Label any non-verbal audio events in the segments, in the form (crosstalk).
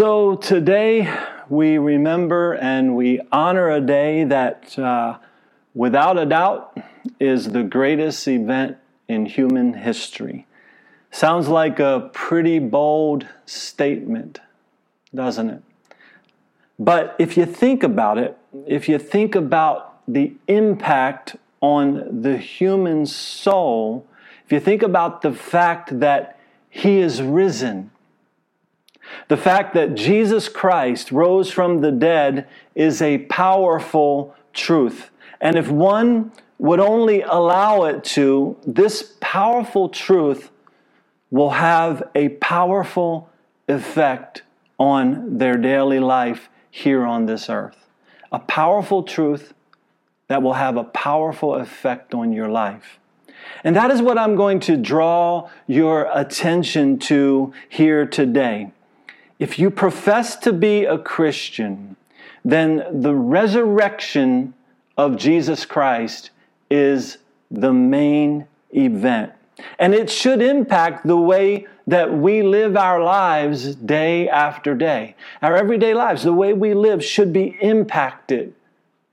So today we remember and we honor a day that, uh, without a doubt, is the greatest event in human history. Sounds like a pretty bold statement, doesn't it? But if you think about it, if you think about the impact on the human soul, if you think about the fact that He is risen, the fact that Jesus Christ rose from the dead is a powerful truth. And if one would only allow it to, this powerful truth will have a powerful effect on their daily life here on this earth. A powerful truth that will have a powerful effect on your life. And that is what I'm going to draw your attention to here today. If you profess to be a Christian, then the resurrection of Jesus Christ is the main event. And it should impact the way that we live our lives day after day. Our everyday lives, the way we live, should be impacted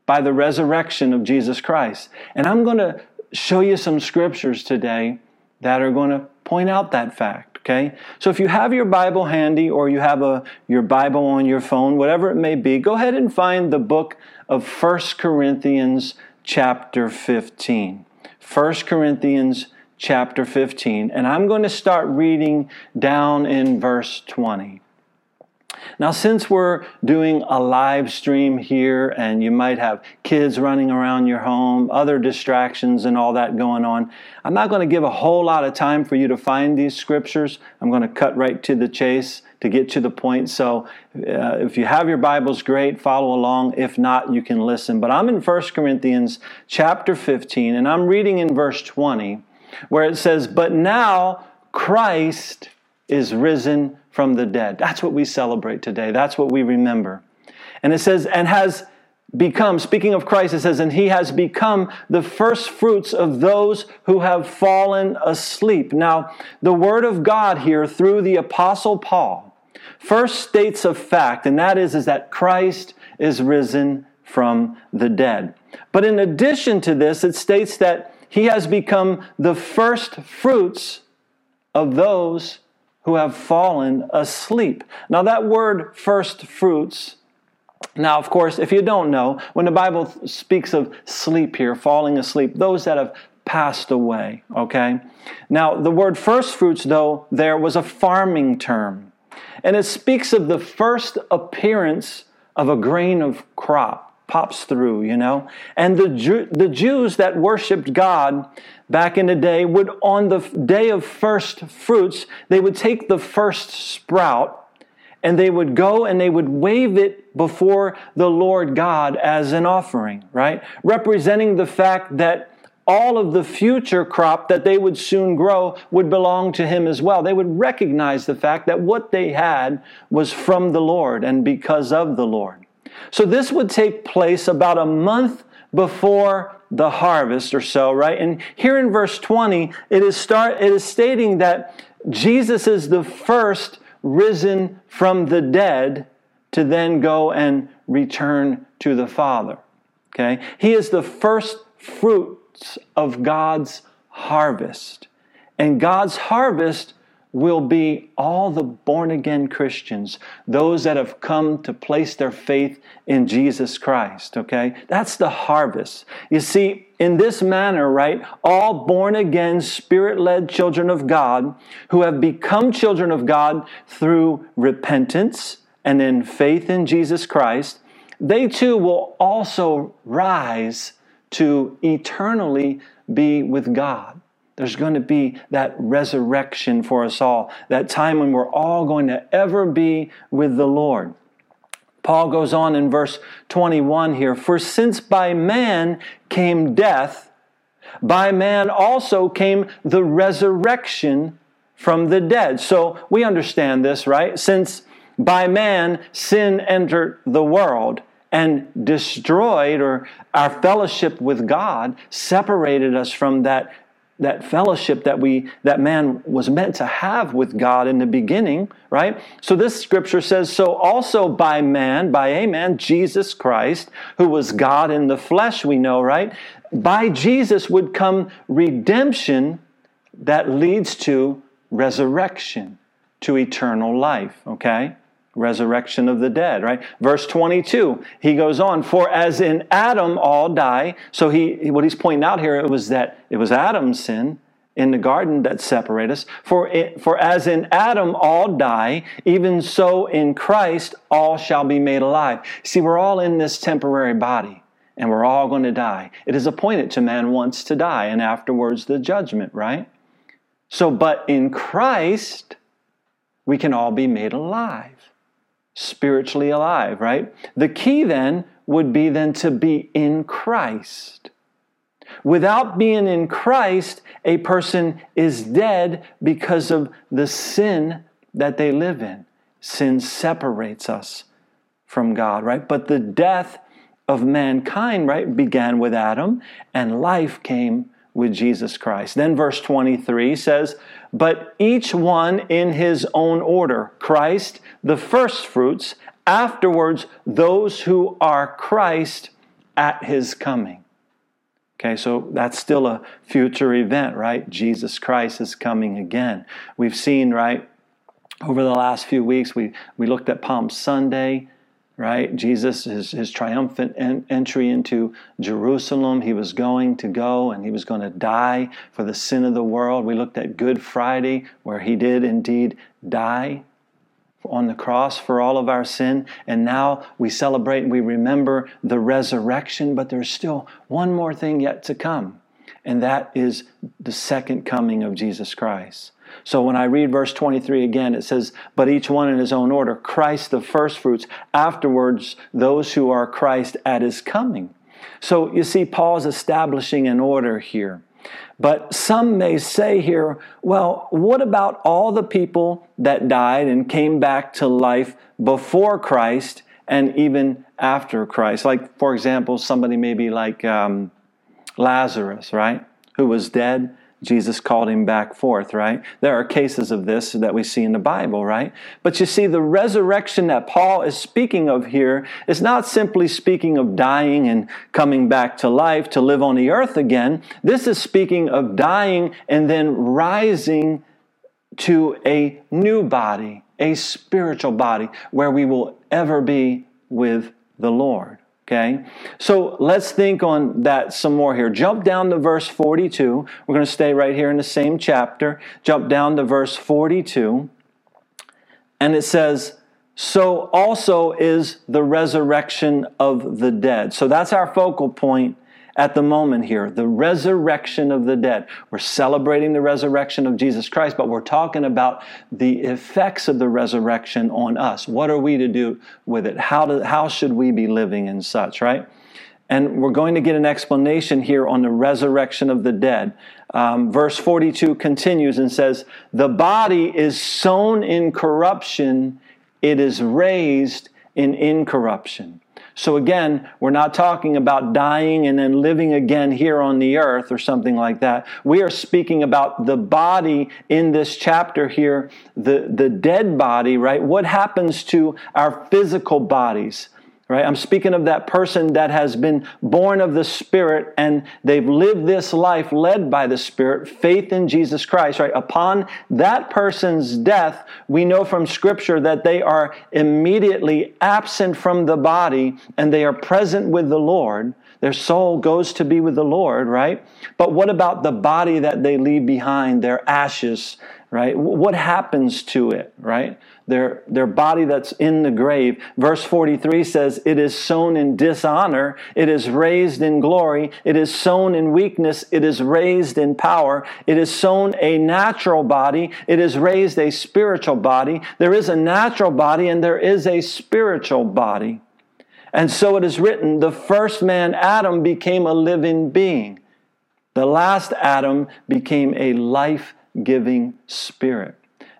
by the resurrection of Jesus Christ. And I'm going to show you some scriptures today that are going to point out that fact. Okay? So if you have your Bible handy or you have a, your Bible on your phone, whatever it may be, go ahead and find the book of 1 Corinthians chapter 15. 1 Corinthians chapter 15. And I'm going to start reading down in verse 20. Now, since we're doing a live stream here and you might have kids running around your home, other distractions, and all that going on, I'm not going to give a whole lot of time for you to find these scriptures. I'm going to cut right to the chase to get to the point. So, uh, if you have your Bibles, great, follow along. If not, you can listen. But I'm in 1 Corinthians chapter 15, and I'm reading in verse 20, where it says, But now Christ is risen from the dead. That's what we celebrate today. That's what we remember. And it says, and has become, speaking of Christ, it says, and he has become the first fruits of those who have fallen asleep. Now, the word of God here through the apostle Paul first states a fact, and that is, is that Christ is risen from the dead. But in addition to this, it states that he has become the first fruits of those who have fallen asleep. Now, that word first fruits, now, of course, if you don't know, when the Bible speaks of sleep here, falling asleep, those that have passed away, okay? Now, the word first fruits, though, there was a farming term. And it speaks of the first appearance of a grain of crop pops through, you know. And the, Jew, the Jews that worshiped God back in the day would, on the day of first fruits, they would take the first sprout and they would go and they would wave it before the Lord God as an offering, right? Representing the fact that all of the future crop that they would soon grow would belong to him as well. They would recognize the fact that what they had was from the Lord and because of the Lord. So this would take place about a month before the harvest or so, right? And here in verse 20, it is start it is stating that Jesus is the first risen from the dead to then go and return to the Father. Okay? He is the first fruits of God's harvest. And God's harvest will be all the born again Christians, those that have come to place their faith in Jesus Christ, okay? That's the harvest. You see, in this manner, right, all born again, spirit led children of God who have become children of God through repentance and in faith in Jesus Christ, they too will also rise to eternally be with God. There's going to be that resurrection for us all, that time when we're all going to ever be with the Lord. Paul goes on in verse 21 here For since by man came death, by man also came the resurrection from the dead. So we understand this, right? Since by man sin entered the world and destroyed or our fellowship with God, separated us from that that fellowship that we that man was meant to have with God in the beginning, right? So this scripture says, so also by man, by a man, Jesus Christ, who was God in the flesh, we know, right? By Jesus would come redemption that leads to resurrection, to eternal life, okay? Resurrection of the dead, right? Verse 22, he goes on, for as in Adam all die. So he, what he's pointing out here, it was that it was Adam's sin in the garden that separate us. For, it, for as in Adam all die, even so in Christ all shall be made alive. See, we're all in this temporary body and we're all going to die. It is appointed to man once to die and afterwards the judgment, right? So, but in Christ, we can all be made alive spiritually alive, right? The key then would be then to be in Christ. Without being in Christ, a person is dead because of the sin that they live in. Sin separates us from God, right? But the death of mankind, right, began with Adam, and life came with Jesus Christ. Then verse 23 says, But each one in his own order Christ, the first fruits, afterwards, those who are Christ at his coming. Okay, so that's still a future event, right? Jesus Christ is coming again. We've seen, right, over the last few weeks, we, we looked at Palm Sunday right? Jesus, his, his triumphant en- entry into Jerusalem, he was going to go and he was going to die for the sin of the world. We looked at Good Friday, where he did indeed die on the cross for all of our sin. And now we celebrate and we remember the resurrection, but there's still one more thing yet to come, and that is the second coming of Jesus Christ. So when I read verse 23 again, it says, But each one in his own order, Christ the firstfruits, afterwards those who are Christ at his coming. So you see, Paul's establishing an order here. But some may say here, well, what about all the people that died and came back to life before Christ and even after Christ? Like, for example, somebody maybe like um, Lazarus, right? Who was dead Jesus called him back forth, right? There are cases of this that we see in the Bible, right? But you see, the resurrection that Paul is speaking of here is not simply speaking of dying and coming back to life to live on the earth again. This is speaking of dying and then rising to a new body, a spiritual body, where we will ever be with the Lord. Okay, so let's think on that some more here. Jump down to verse 42. We're going to stay right here in the same chapter. Jump down to verse 42. And it says, So also is the resurrection of the dead. So that's our focal point at the moment here the resurrection of the dead. We're celebrating the resurrection of Jesus Christ, but we're talking about the effects of the resurrection on us. What are we to do with it? How, do, how should we be living and such, right? And we're going to get an explanation here on the resurrection of the dead. Um, verse 42 continues and says, The body is sown in corruption, it is raised in incorruption. So again, we're not talking about dying and then living again here on the earth or something like that. We are speaking about the body in this chapter here, the, the dead body, right? What happens to our physical bodies? Right? I'm speaking of that person that has been born of the Spirit and they've lived this life led by the Spirit, faith in Jesus Christ, right? Upon that person's death, we know from Scripture that they are immediately absent from the body and they are present with the Lord. Their soul goes to be with the Lord, right? But what about the body that they leave behind, their ashes, right? What happens to it, right? Their, their body that's in the grave. Verse 43 says, It is sown in dishonor, it is raised in glory, it is sown in weakness, it is raised in power, it is sown a natural body, it is raised a spiritual body. There is a natural body and there is a spiritual body. And so it is written, the first man, Adam, became a living being. The last Adam became a life giving spirit.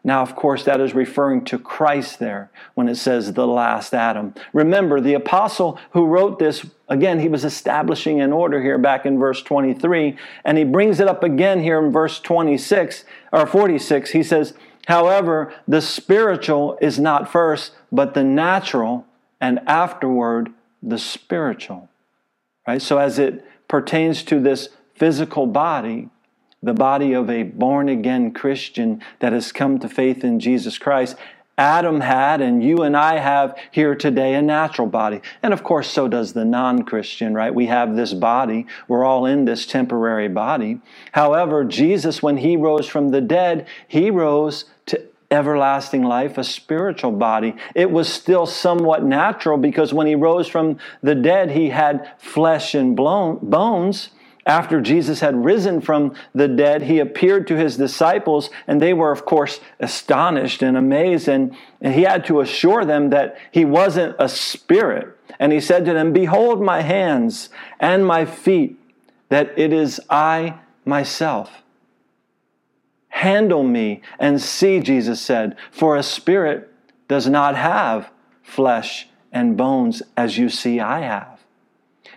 Now, of course, that is referring to Christ there when it says the last Adam. Remember, the apostle who wrote this, again, he was establishing an order here back in verse 23, and he brings it up again here in verse 26 or 46. He says, However, the spiritual is not first, but the natural, and afterward the spiritual. Right? So, as it pertains to this physical body, the body of a born again Christian that has come to faith in Jesus Christ. Adam had, and you and I have here today, a natural body. And of course, so does the non Christian, right? We have this body. We're all in this temporary body. However, Jesus, when he rose from the dead, he rose everlasting life, a spiritual body. It was still somewhat natural because when he rose from the dead, he had flesh and bones. After Jesus had risen from the dead, he appeared to his disciples, and they were, of course, astonished and amazed. And, and he had to assure them that he wasn't a spirit. And he said to them, Behold my hands and my feet, that it is I myself. Handle me and see, Jesus said, for a spirit does not have flesh and bones as you see I have.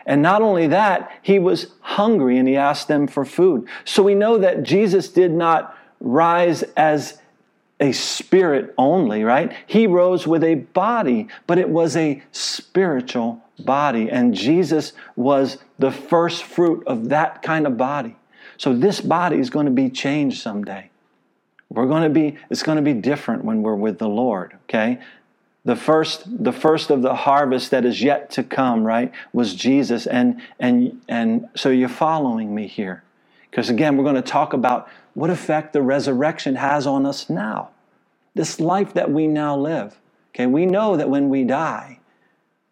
And not only that, he was hungry and he asked them for food. So we know that Jesus did not rise as a spirit only, right? He rose with a body, but it was a spiritual body. And Jesus was the first fruit of that kind of body. So this body is going to be changed someday. We're going to be, it's going to be different when we're with the Lord, okay? the first the first of the harvest that is yet to come right was jesus and and and so you're following me here. Because again we're going to talk about what effect the resurrection has on us now. This life that we now live okay? We know that when we die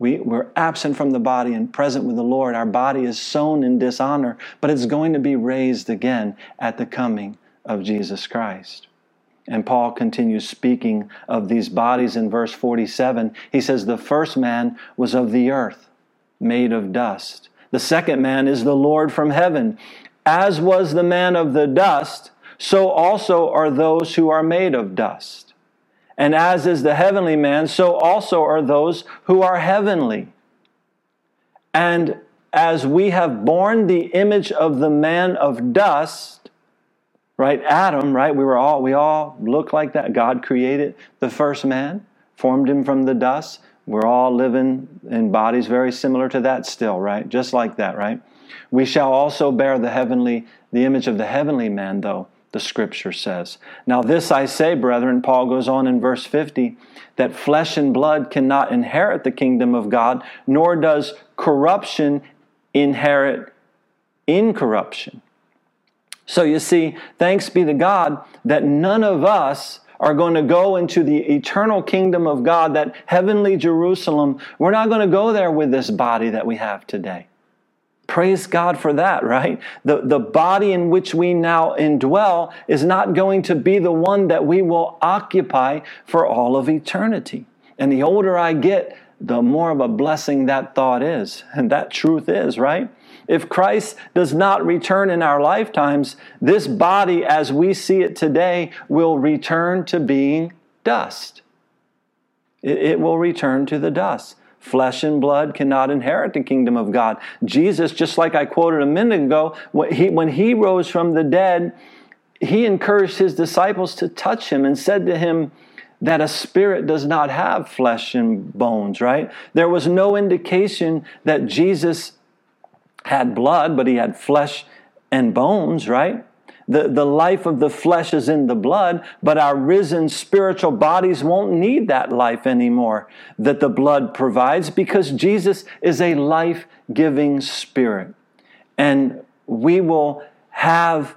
we, we're absent from the body and present with the lord. Our body is sown in dishonor but it's going to be raised again at the coming of jesus christ and Paul continues speaking of these bodies in verse 47. He says, The first man was of the earth, made of dust. The second man is the Lord from heaven. As was the man of the dust, so also are those who are made of dust. And as is the heavenly man, so also are those who are heavenly. And as we have borne the image of the man of dust, right? Adam, right? We were all we all look like that. God created the first man, formed him from the dust. We're all living in bodies very similar to that still, right? Just like that, right? We shall also bear the heavenly the image of the heavenly man though, the scripture says. Now this I say, brethren, Paul goes on in verse 50, that flesh and blood cannot inherit the kingdom of God, nor does corruption inherit incorruption. So you see, thanks be to God that none of us are going to go into the eternal kingdom of God, that heavenly Jerusalem. We're not going to go there with this body that we have today. Praise God for that, right? The, the body in which we now indwell is not going to be the one that we will occupy for all of eternity. And the older I get, the more of a blessing that thought is, and that truth is, right? If Christ does not return in our lifetimes, this body as we see it today will return to being dust. It, will return to the dust. Flesh and blood cannot inherit the kingdom of God. Jesus, just like I quoted a minute ago, when he, when he rose from the dead, he encouraged his disciples to touch him and said to him, that a spirit does not have flesh and bones, right? There was no indication that Jesus had blood, but he had flesh and bones, right? The, the life of the flesh is in the blood, but our risen spiritual bodies won't need that life anymore that the blood provides because Jesus is a life giving spirit. And we will have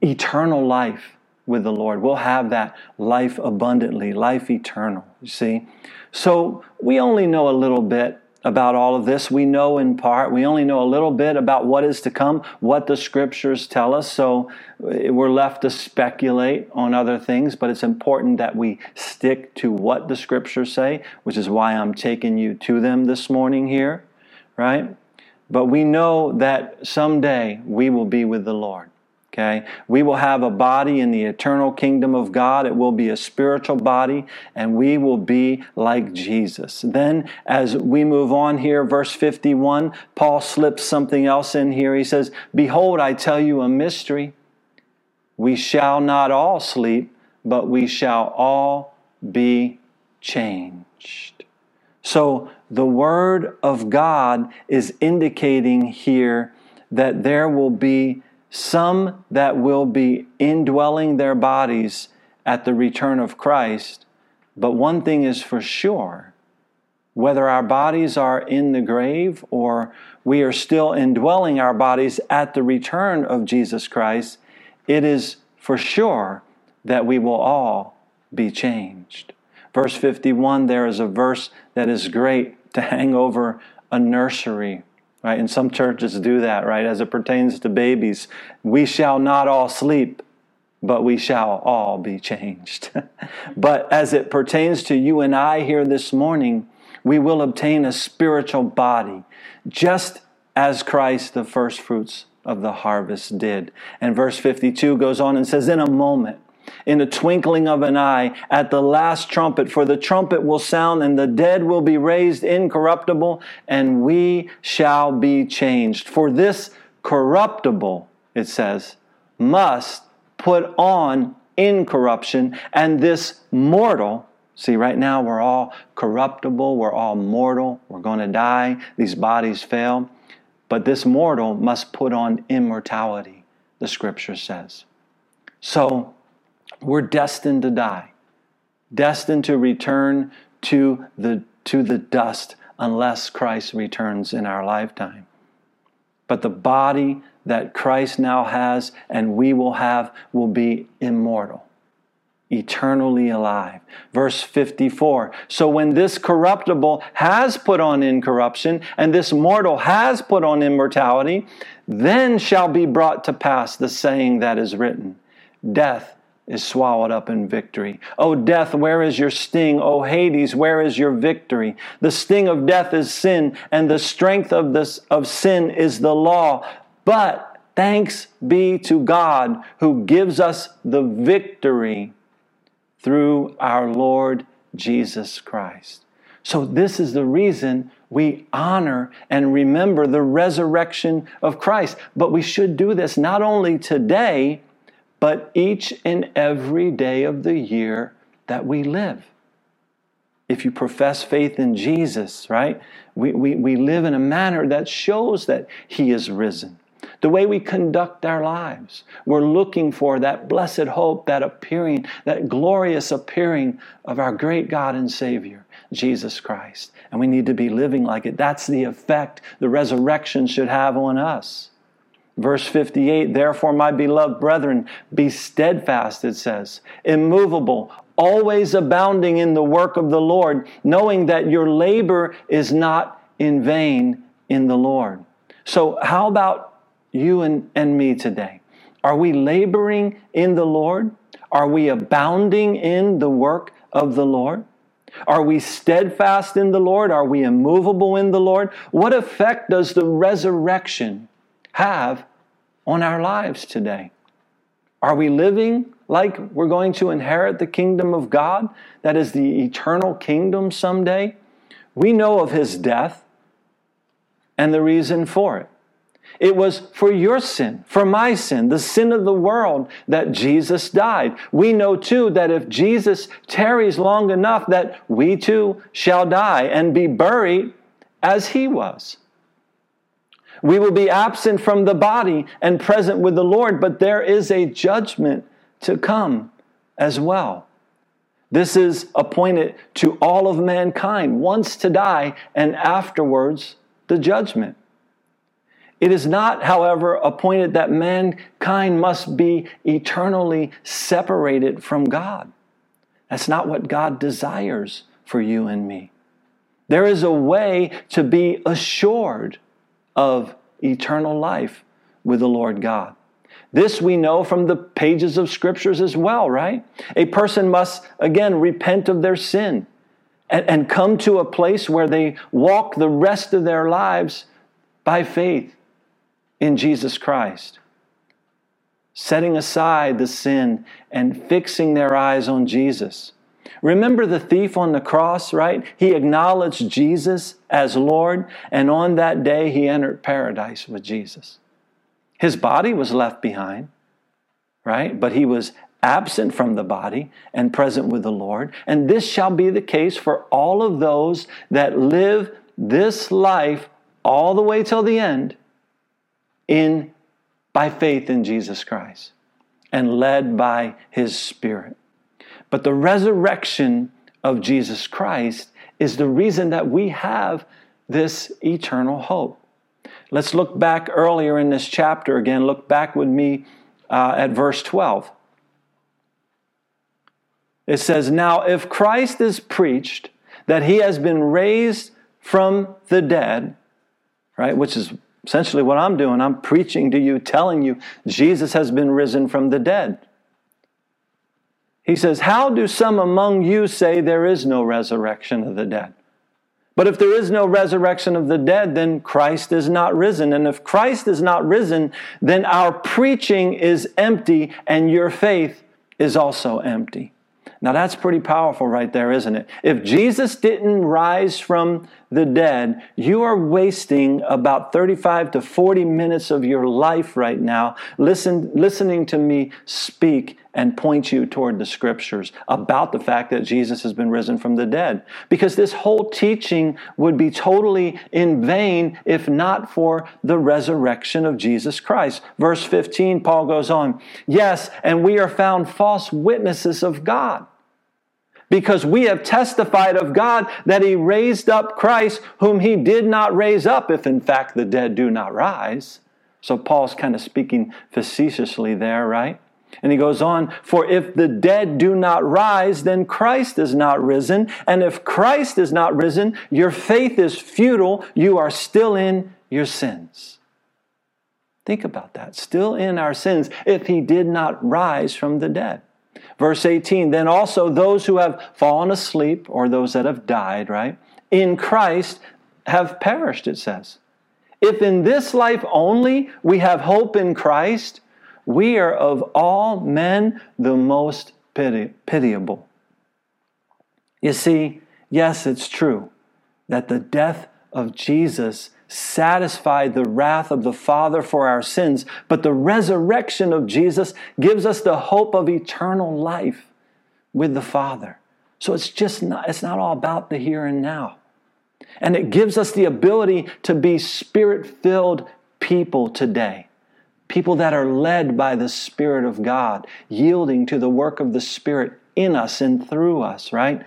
eternal life with the Lord. We'll have that life abundantly, life eternal, you see? So we only know a little bit about all of this. We know in part, we only know a little bit about what is to come, what the scriptures tell us. So eh, we're left to speculate on other things, but it's important that we stick to what the scriptures say, which is why I'm taking you to them this morning here, right? But we know that someday we will be with the Lord. Okay? We will have a body in the eternal kingdom of God. It will be a spiritual body, and we will be like Jesus. Then, as we move on here, verse 51, Paul slips something else in here. He says, Behold, I tell you a mystery. We shall not all sleep, but we shall all be changed. So, the Word of God is indicating here that there will be some that will be indwelling their bodies at the return of Christ. But one thing is for sure whether our bodies are in the grave or we are still indwelling our bodies at the return of Jesus Christ, it is for sure that we will all be changed. Verse 51, there is a verse that is great to hang over a nursery right? And some churches do that, right? As it pertains to babies, we shall not all sleep, but we shall all be changed. (laughs) but as it pertains to you and I here this morning, we will obtain a spiritual body, just as Christ, the first fruits of the harvest, did. And verse 52 goes on and says, In a moment, in the twinkling of an eye at the last trumpet, for the trumpet will sound and the dead will be raised incorruptible, and we shall be changed. For this corruptible, it says, must put on incorruption, and this mortal, see, right now we're all corruptible, we're all mortal, we're going to die, these bodies fail, but this mortal must put on immortality, the scripture says. So, we're destined to die, destined to return to the, to the dust unless Christ returns in our lifetime. But the body that Christ now has and we will have will be immortal, eternally alive. Verse 54 So when this corruptible has put on incorruption and this mortal has put on immortality, then shall be brought to pass the saying that is written Death is swallowed up in victory. O death, where is your sting? O Hades, where is your victory? The sting of death is sin, and the strength of this of sin is the law. But thanks be to God who gives us the victory through our Lord Jesus Christ. So this is the reason we honor and remember the resurrection of Christ. But we should do this not only today, but each and every day of the year that we live. If you profess faith in Jesus, right, we, we, we live in a manner that shows that He is risen. The way we conduct our lives, we're looking for that blessed hope, that appearing, that glorious appearing of our great God and Savior, Jesus Christ. And we need to be living like it. That's the effect the resurrection should have on us. Verse 58 Therefore, my beloved brethren, be steadfast, it says, immovable, always abounding in the work of the Lord, knowing that your labor is not in vain in the Lord. So, how about you and, and me today? Are we laboring in the Lord? Are we abounding in the work of the Lord? Are we steadfast in the Lord? Are we immovable in the Lord? What effect does the resurrection have on our lives today? Are we living like we're going to inherit the kingdom of God, that is the eternal kingdom someday? We know of his death and the reason for it. It was for your sin, for my sin, the sin of the world that Jesus died. We know too that if Jesus tarries long enough that we too shall die and be buried as he was. We will be absent from the body and present with the Lord, but there is a judgment to come as well. This is appointed to all of mankind, once to die, and afterwards the judgment. It is not, however, appointed that mankind must be eternally separated from God. That's not what God desires for you and me. There is a way to be assured of eternal life with the Lord God. This we know from the pages of scriptures as well, right? A person must, again, repent of their sin and, and come to a place where they walk the rest of their lives by faith in Jesus Christ. setting aside the sin and fixing their eyes on Jesus. Remember the thief on the cross, right? He acknowledged Jesus as Lord, and on that day he entered paradise with Jesus. His body was left behind, right? But he was absent from the body and present with the Lord. And this shall be the case for all of those that live this life all the way till the end in by faith in Jesus Christ and led by his spirit. But the resurrection of Jesus Christ is the reason that we have this eternal hope. Let's look back earlier in this chapter again. Look back with me uh, at verse 12. It says, Now, if Christ is preached that he has been raised from the dead, right, which is essentially what I'm doing, I'm preaching to you, telling you Jesus has been risen from the dead. He says, How do some among you say there is no resurrection of the dead? But if there is no resurrection of the dead, then Christ is not risen. And if Christ is not risen, then our preaching is empty and your faith is also empty. Now that's pretty powerful right there, isn't it? If Jesus didn't rise from the dead, you are wasting about 35 to 40 minutes of your life right now listen, listening to me speak and point you toward the scriptures about the fact that Jesus has been risen from the dead. Because this whole teaching would be totally in vain if not for the resurrection of Jesus Christ. Verse 15, Paul goes on, Yes, and we are found false witnesses of God because we have testified of God that He raised up Christ, whom He did not raise up, if in fact the dead do not rise. So Paul's kind of speaking facetiously there, right? And he goes on, For if the dead do not rise, then Christ is not risen. And if Christ is not risen, your faith is futile. You are still in your sins. Think about that. Still in our sins if he did not rise from the dead. Verse 18, then also those who have fallen asleep, or those that have died, right, in Christ have perished, it says. If in this life only we have hope in Christ, we are of all men the most piti- pitiable. You see, yes, it's true that the death of Jesus satisfied the wrath of the Father for our sins, but the resurrection of Jesus gives us the hope of eternal life with the Father. So it's just not, it's not all about the here and now. And it gives us the ability to be spirit filled people today. People that are led by the Spirit of God, yielding to the work of the Spirit in us and through us, right?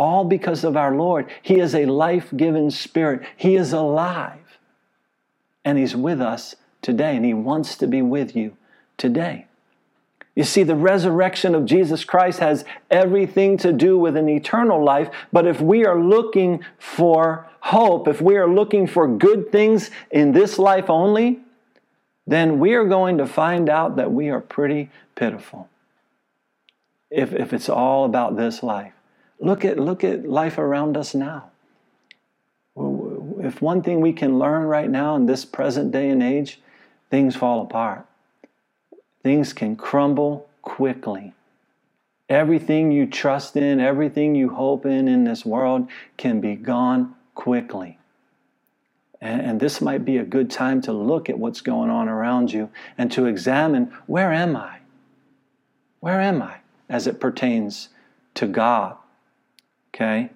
all because of our Lord. He is a life giving spirit, He is alive. And He's with us today, and He wants to be with you today. You see, the resurrection of Jesus Christ has everything to do with an eternal life. But if we are looking for hope, if we are looking for good things in this life only, then we are going to find out that we are pretty pitiful. If, if it's all about this life. Look at, look at life around us now. If one thing we can learn right now in this present day and age, things fall apart. Things can crumble quickly. Everything you trust in, everything you hope in in this world can be gone quickly. And, and, this might be a good time to look at what's going on around you and to examine where am I? Where am I as it pertains to God? Okay?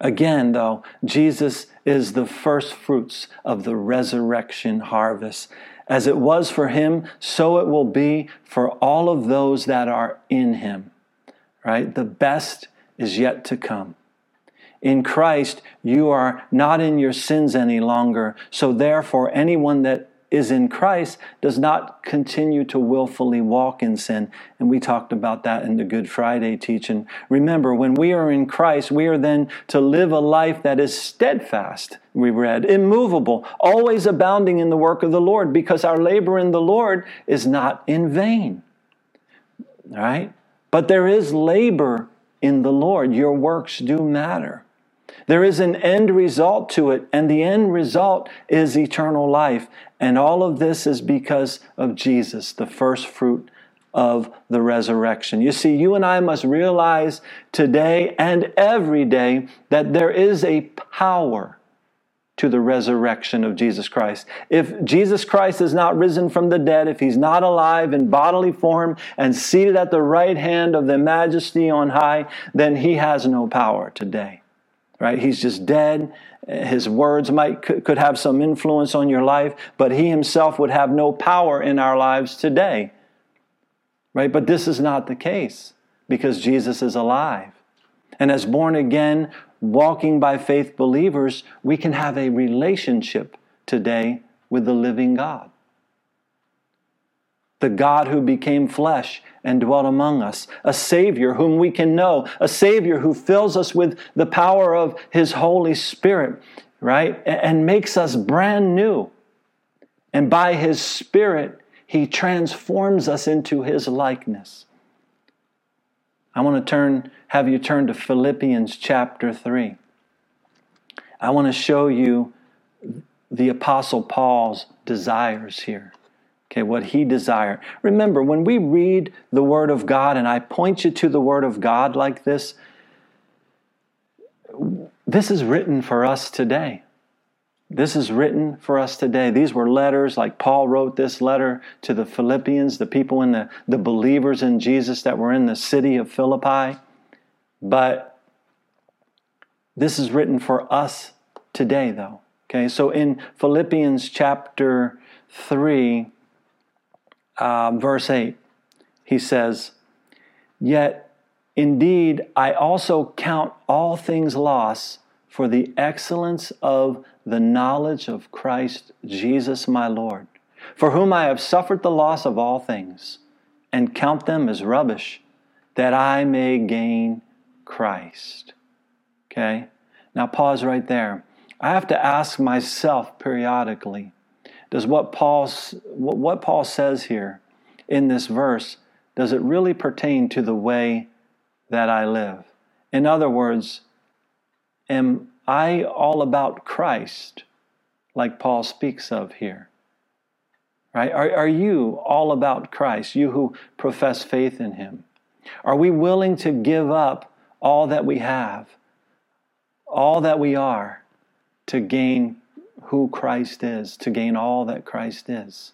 Again, though, Jesus is the first fruits of the resurrection harvest. As it was for him, so it will be for all of those that are in him. Right? The best is yet to come. In Christ, you are not in your sins any longer. So, therefore, anyone that is in Christ does not continue to willfully walk in sin. And we talked about that in the Good Friday teaching. Remember, when we are in Christ, we are then to live a life that is steadfast, we read, immovable, always abounding in the work of the Lord, because our labor in the Lord is not in vain. All right? But there is labor in the Lord. Your works do matter. There is an end result to it, and the end result is eternal life. And all of this is because of Jesus, the first fruit of the resurrection. You see, you and I must realize today and every day that there is a power to the resurrection of Jesus Christ. If Jesus Christ is not risen from the dead, if he's not alive in bodily form and seated at the right hand of the majesty on high, then he has no power today. Right? He's just dead. His words might could have some influence on your life, but he himself would have no power in our lives today. Right? But this is not the case because Jesus is alive. And as born again, walking by faith believers, we can have a relationship today with the living God. The God who became flesh and dwelt among us, a Savior whom we can know, a Savior who fills us with the power of His Holy Spirit, right? And makes us brand new. And by His Spirit, he transforms us into His likeness. I want to turn, have you turn to Philippians chapter 3. I want to show you the Apostle Paul's desires here. Okay, what he desired. Remember, when we read the Word of God and I point you to the Word of God like this, this is written for us today. This is written for us today. These were letters, like Paul wrote this letter to the Philippians, the people in the, the believers in Jesus that were in the city of Philippi. But this is written for us today, though. Okay, so in Philippians chapter 3, uh, verse 8, he says, Yet indeed I also count all things loss for the excellence of the knowledge of Christ Jesus my Lord, for whom I have suffered the loss of all things, and count them as rubbish, that I may gain Christ. Okay? Now pause right there. I have to ask myself periodically does what Paul, what Paul says here in this verse, does it really pertain to the way that I live? In other words, am I all about Christ, like Paul speaks of here? Right? Are, are you all about Christ, you who profess faith in Him? Are we willing to give up all that we have, all that we are, to gain who Christ is, to gain all that Christ is?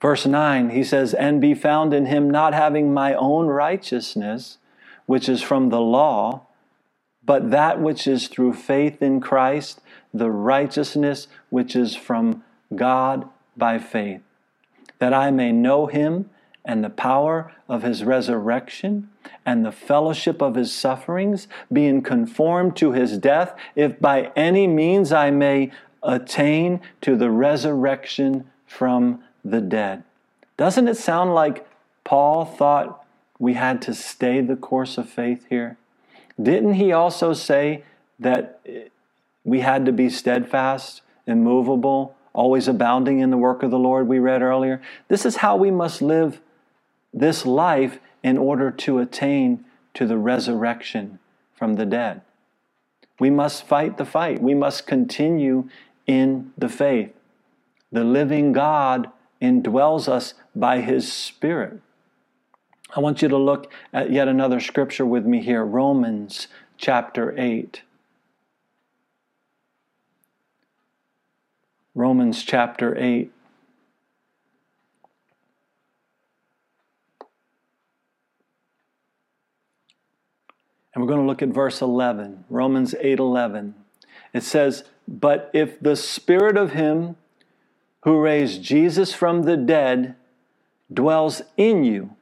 Verse 9, he says, And be found in him, not having my own righteousness, which is from the law, but that which is through faith in Christ, the righteousness which is from God by faith, that I may know him and the power of his resurrection and the fellowship of his sufferings, being conformed to his death, if by any means I may attain to the resurrection from the dead. Doesn't it sound like Paul thought we had to stay the course of faith here? Didn't he also say that we had to be steadfast, immovable, always abounding in the work of the Lord, we read earlier? This is how we must live this life in order to attain to the resurrection from the dead. We must fight the fight. We must continue in the faith. The living God indwells us by His Spirit. I want you to look at yet another scripture with me here Romans chapter 8. Romans chapter 8. And we're going to look at verse 11, Romans 8 11. It says, But if the spirit of him who raised Jesus from the dead dwells in you,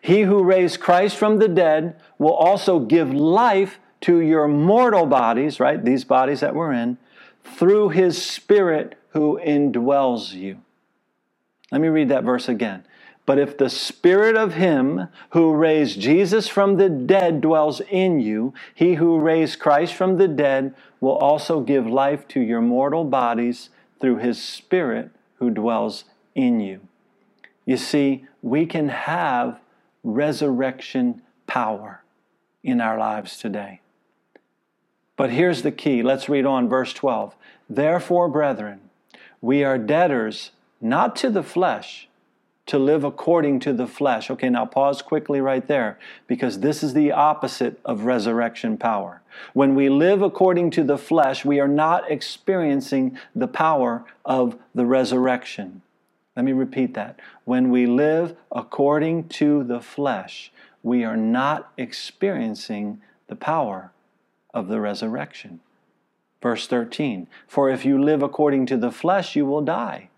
he who raised Christ from the dead will also give life to your mortal bodies, right? These bodies that we're in, through his Spirit who indwells you. Let me read that verse again. But if the Spirit of Him who raised Jesus from the dead dwells in you, He who raised Christ from the dead will also give life to your mortal bodies through His Spirit who dwells in you. You see, we can have resurrection power in our lives today. But here's the key. Let's read on, verse 12. Therefore, brethren, we are debtors not to the flesh to live according to the flesh. Okay, now pause quickly right there because this is the opposite of resurrection power. When we live according to the flesh, we are not experiencing the power of the resurrection. Let me repeat that. When we live according to the flesh, we are not experiencing the power of the resurrection. Verse 13 For if you live according to the flesh, you will die.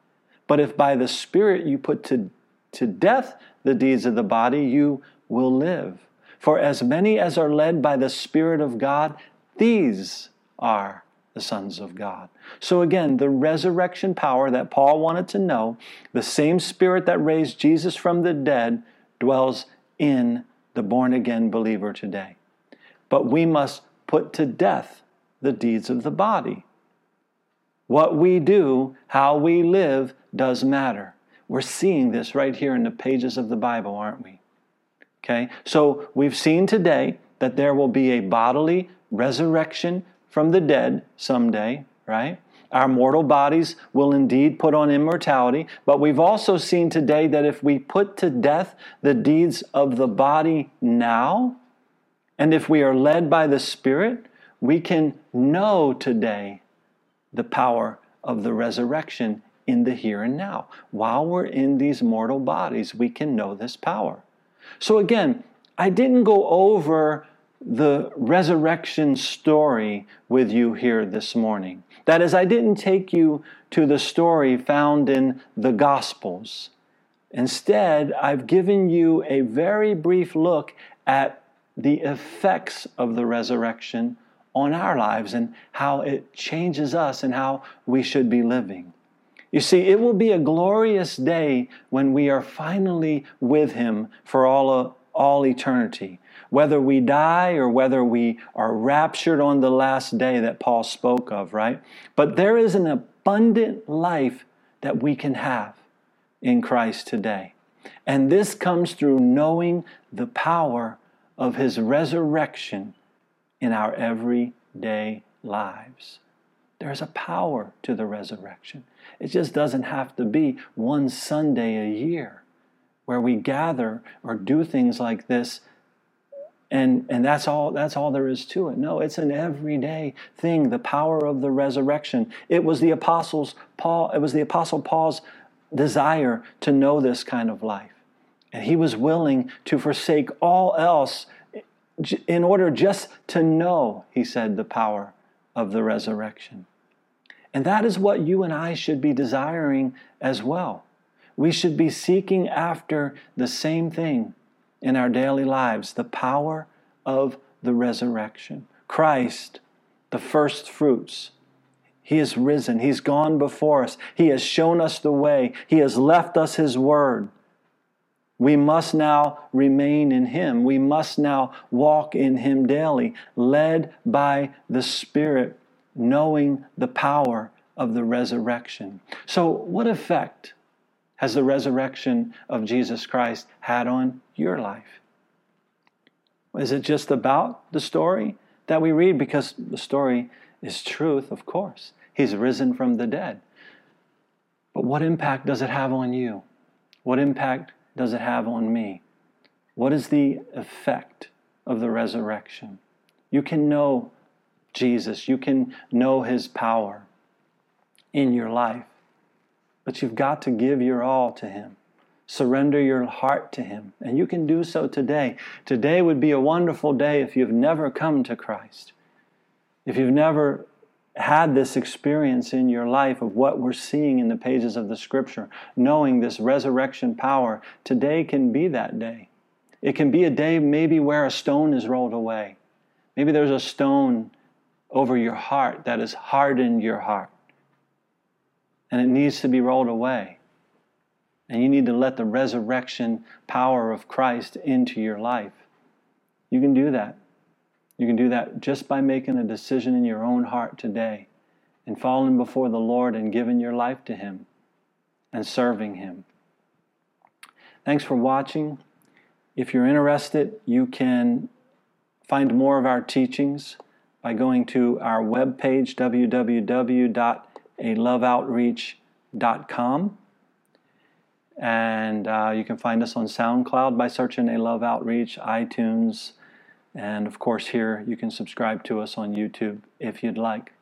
But if by the Spirit you put to to death the deeds of the body, you will live. For as many as are led by the Spirit of God, these are the sons of God. So again, the resurrection power that Paul wanted to know, the same Spirit that raised Jesus from the dead, dwells in the born again believer today. But we must put to death the deeds of the body. What we do, how we live, does matter. We're seeing this right here in the pages of the Bible, aren't we? Okay, so we've seen today that there will be a bodily resurrection from the dead someday, right? Our mortal bodies will indeed put on immortality, but we've also seen today that if we put to death the deeds of the body now, and if we are led by the Spirit, we can know today the power of the resurrection in the here and now. While we're in these mortal bodies, we can know this power. So, again, I didn't go over the resurrection story with you here this morning. That is, I didn't take you to the story found in the Gospels. Instead, I've given you a very brief look at the effects of the resurrection on our lives and how it changes us and how we should be living. You see, it will be a glorious day when we are finally with Him for all, uh, all eternity. Whether we die or whether we are raptured on the last day that Paul spoke of, right? But there is an abundant life that we can have in Christ today. And this comes through knowing the power of His resurrection in our everyday lives. There's a power to the resurrection. It just doesn't have to be one Sunday a year where we gather or do things like this and and that's all that's all there is to it. No it's an everyday thing the power of the resurrection. It was the apostles paul it was the apostle paul's desire to know this kind of life. And he was willing to forsake all else in order just to know he said the power of the resurrection. And that is what you and I should be desiring as well. We should be seeking after the same thing in our daily lives the power of the resurrection. Christ, the first fruits. He is risen. He's gone before us. He has shown us the way. He has left us His word. We must now remain in Him. We must now walk in Him daily, led by the Spirit, knowing the power of the resurrection. So, what effect has the resurrection of Jesus Christ had on your life? Is it just about the story that we read? Because the story is truth, of course. He's risen from the dead. But what impact does it have on you? What impact does it have on me? What is the effect of the resurrection? You can know Jesus, you can know his power in your life, but you've got to give your all to him. Surrender your heart to him, and you can do so today. Today would be a wonderful day if you've never come to Christ. If you've never had this experience in your life of what we're seeing in the pages of the scripture, knowing this resurrection power, today can be that day. It can be a day maybe where a stone is rolled away. Maybe there's a stone over your heart that has hardened your heart. And it needs to be rolled away. And you need to let the resurrection power of Christ into your life. You can do that. You can do that just by making a decision in your own heart today and falling before the Lord and giving your life to Him and serving Him. Thanks for watching. If you're interested, you can find more of our teachings by going to our webpage, www.aloveoutreach.com. And uh, you can find us on SoundCloud by searching A Love Outreach, iTunes, and of course, here you can subscribe to us on YouTube if you'd like.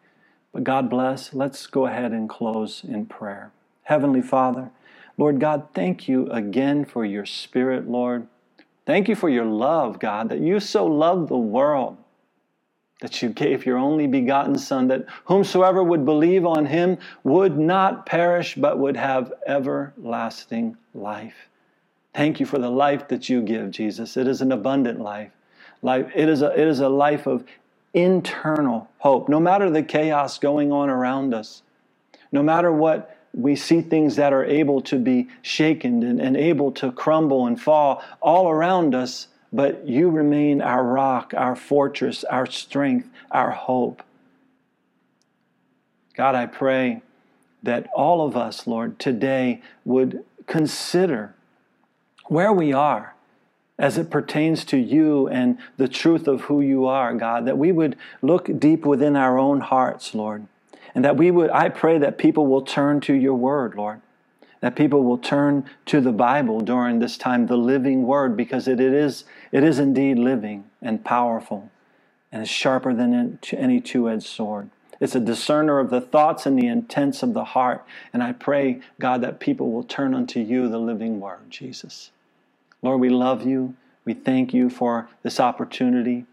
But God bless. Let's go ahead and close in prayer. Heavenly Father, Lord God, thank you again for your Spirit, Lord. Thank you for your love, God, that you so loved the world that you gave your only begotten Son, that whomsoever would believe on him would not perish, but would have everlasting life. Thank you for the life that you give, Jesus. It is an abundant life. Life it, is a, it is a life of internal hope. No matter the chaos going on around us, no matter what we see things that are able to be shaken and, and able to crumble and fall all around us, but you remain our rock, our fortress, our strength, our hope. God, I pray that all of us, Lord, today would consider where we are as it pertains to you and the truth of who you are, God, that we would look deep within our own hearts, Lord and that we would, I pray that people will turn to your word, Lord. That people will turn to the Bible during this time, the living word, because it, it, is, it is indeed living and powerful and is sharper than any two edged sword. It's a discerner of the thoughts and the intents of the heart. And I pray, God, that people will turn unto you, the living word, Jesus. Lord, we love you. We thank you for this opportunity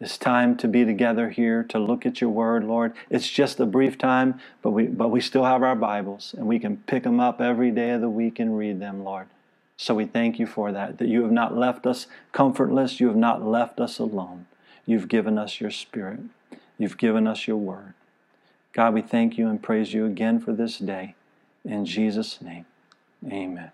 this time to be together here to look at your word, Lord. It's just a brief time, but we, but we still have our Bibles and we can pick them up every day of the week and read them, Lord. So we thank you for that, that you have not left us comfortless. You have not left us alone. You've given us your spirit. You've given us your word. God, we thank you and praise you again for this day. In Jesus' name, amen.